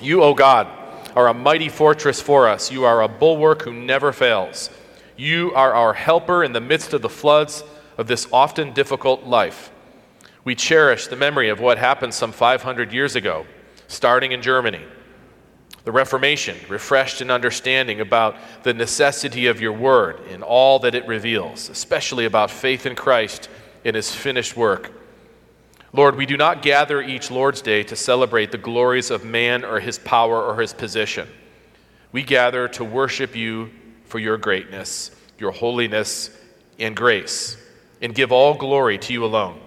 You, O God, are a mighty fortress for us. You are a bulwark who never fails. You are our helper in the midst of the floods of this often difficult life. We cherish the memory of what happened some 500 years ago, starting in Germany. The Reformation, refreshed in understanding about the necessity of your word in all that it reveals, especially about faith in Christ in his finished work. Lord, we do not gather each Lord's Day to celebrate the glories of man or his power or his position. We gather to worship you for your greatness, your holiness, and grace, and give all glory to you alone.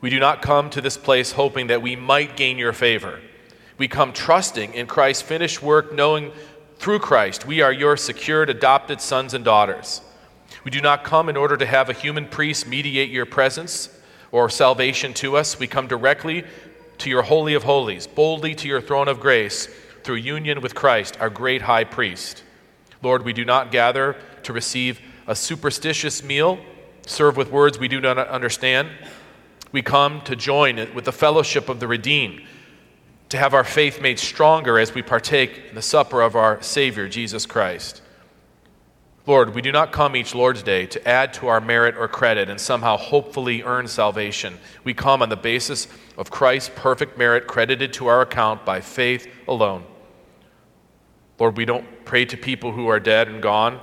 We do not come to this place hoping that we might gain your favor. We come trusting in Christ's finished work, knowing through Christ we are your secured, adopted sons and daughters. We do not come in order to have a human priest mediate your presence or salvation to us. We come directly to your Holy of Holies, boldly to your throne of grace through union with Christ, our great high priest. Lord, we do not gather to receive a superstitious meal served with words we do not understand. We come to join with the fellowship of the redeemed, to have our faith made stronger as we partake in the supper of our Savior, Jesus Christ. Lord, we do not come each Lord's Day to add to our merit or credit and somehow hopefully earn salvation. We come on the basis of Christ's perfect merit credited to our account by faith alone. Lord, we don't pray to people who are dead and gone.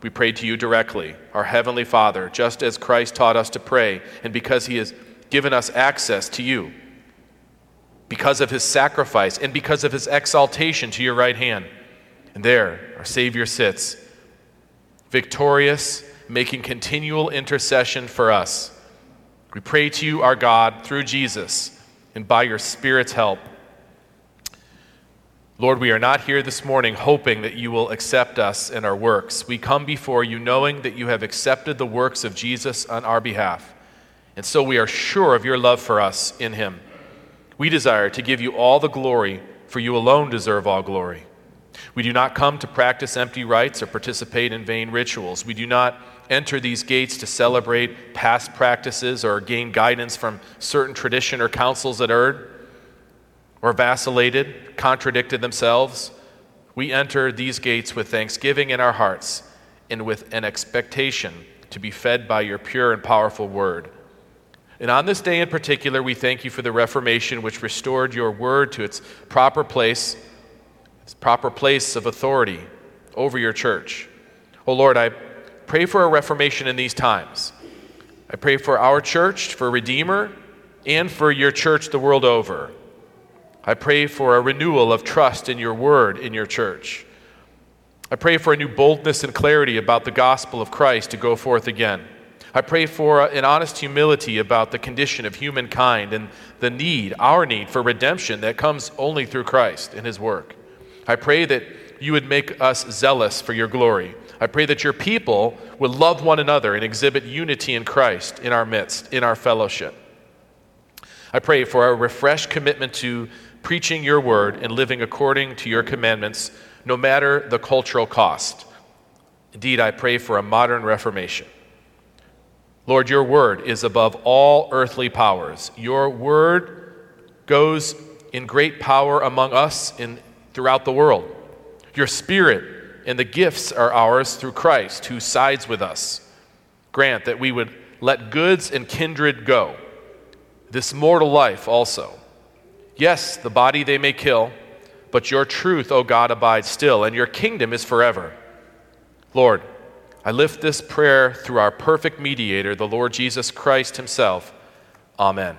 We pray to you directly, our Heavenly Father, just as Christ taught us to pray, and because He has given us access to you, because of His sacrifice, and because of His exaltation to your right hand. And there, our Savior sits victorious, making continual intercession for us. We pray to you, our God, through Jesus and by your Spirit's help. Lord, we are not here this morning hoping that you will accept us and our works. We come before you knowing that you have accepted the works of Jesus on our behalf. And so we are sure of your love for us in him. We desire to give you all the glory, for you alone deserve all glory. We do not come to practice empty rites or participate in vain rituals. We do not enter these gates to celebrate past practices or gain guidance from certain tradition or councils that erred or vacillated, contradicted themselves. We enter these gates with thanksgiving in our hearts and with an expectation to be fed by your pure and powerful word. And on this day in particular, we thank you for the Reformation, which restored your word to its proper place proper place of authority over your church. Oh Lord, I pray for a reformation in these times. I pray for our church, for Redeemer, and for your church the world over. I pray for a renewal of trust in your word in your church. I pray for a new boldness and clarity about the gospel of Christ to go forth again. I pray for an honest humility about the condition of humankind and the need, our need for redemption that comes only through Christ and his work. I pray that you would make us zealous for your glory. I pray that your people would love one another and exhibit unity in Christ in our midst, in our fellowship. I pray for a refreshed commitment to preaching your word and living according to your commandments, no matter the cultural cost. Indeed, I pray for a modern reformation. Lord, your word is above all earthly powers. Your word goes in great power among us in throughout the world. Your spirit and the gifts are ours through Christ, who sides with us. Grant that we would let goods and kindred go, this mortal life also. Yes, the body they may kill, but your truth, O God, abides still, and your kingdom is forever. Lord, I lift this prayer through our perfect mediator, the Lord Jesus Christ Himself. Amen.